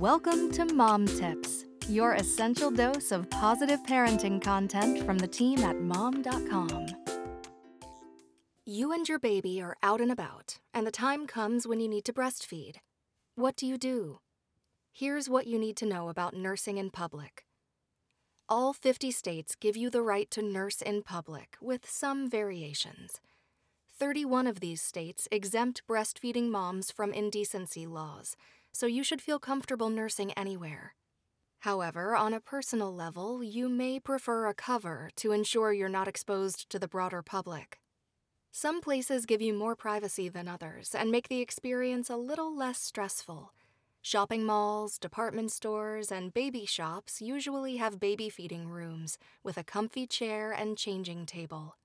Welcome to Mom Tips, your essential dose of positive parenting content from the team at mom.com. You and your baby are out and about, and the time comes when you need to breastfeed. What do you do? Here's what you need to know about nursing in public. All 50 states give you the right to nurse in public, with some variations. 31 of these states exempt breastfeeding moms from indecency laws, so you should feel comfortable nursing anywhere. However, on a personal level, you may prefer a cover to ensure you're not exposed to the broader public. Some places give you more privacy than others and make the experience a little less stressful. Shopping malls, department stores, and baby shops usually have baby feeding rooms with a comfy chair and changing table.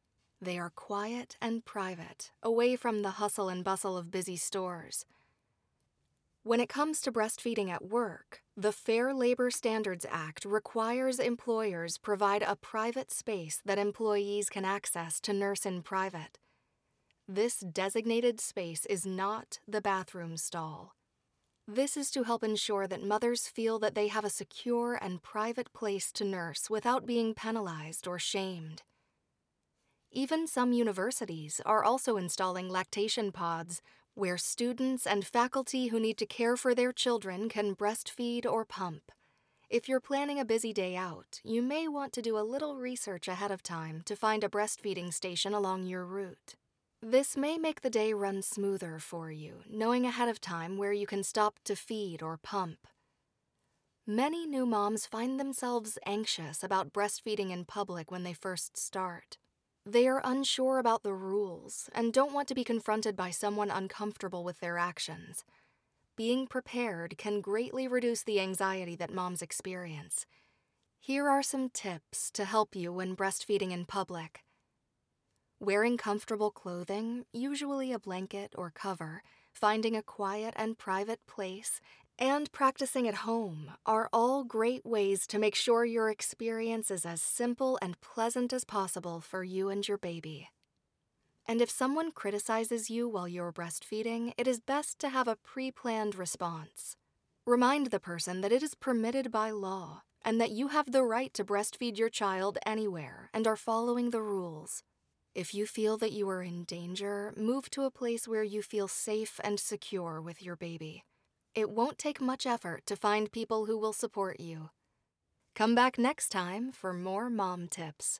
They are quiet and private, away from the hustle and bustle of busy stores. When it comes to breastfeeding at work, the Fair Labor Standards Act requires employers provide a private space that employees can access to nurse in private. This designated space is not the bathroom stall. This is to help ensure that mothers feel that they have a secure and private place to nurse without being penalized or shamed. Even some universities are also installing lactation pods where students and faculty who need to care for their children can breastfeed or pump. If you're planning a busy day out, you may want to do a little research ahead of time to find a breastfeeding station along your route. This may make the day run smoother for you, knowing ahead of time where you can stop to feed or pump. Many new moms find themselves anxious about breastfeeding in public when they first start. They are unsure about the rules and don't want to be confronted by someone uncomfortable with their actions. Being prepared can greatly reduce the anxiety that moms experience. Here are some tips to help you when breastfeeding in public. Wearing comfortable clothing, usually a blanket or cover, finding a quiet and private place, and practicing at home are all great ways to make sure your experience is as simple and pleasant as possible for you and your baby. And if someone criticizes you while you're breastfeeding, it is best to have a pre planned response. Remind the person that it is permitted by law and that you have the right to breastfeed your child anywhere and are following the rules. If you feel that you are in danger, move to a place where you feel safe and secure with your baby. It won't take much effort to find people who will support you. Come back next time for more mom tips.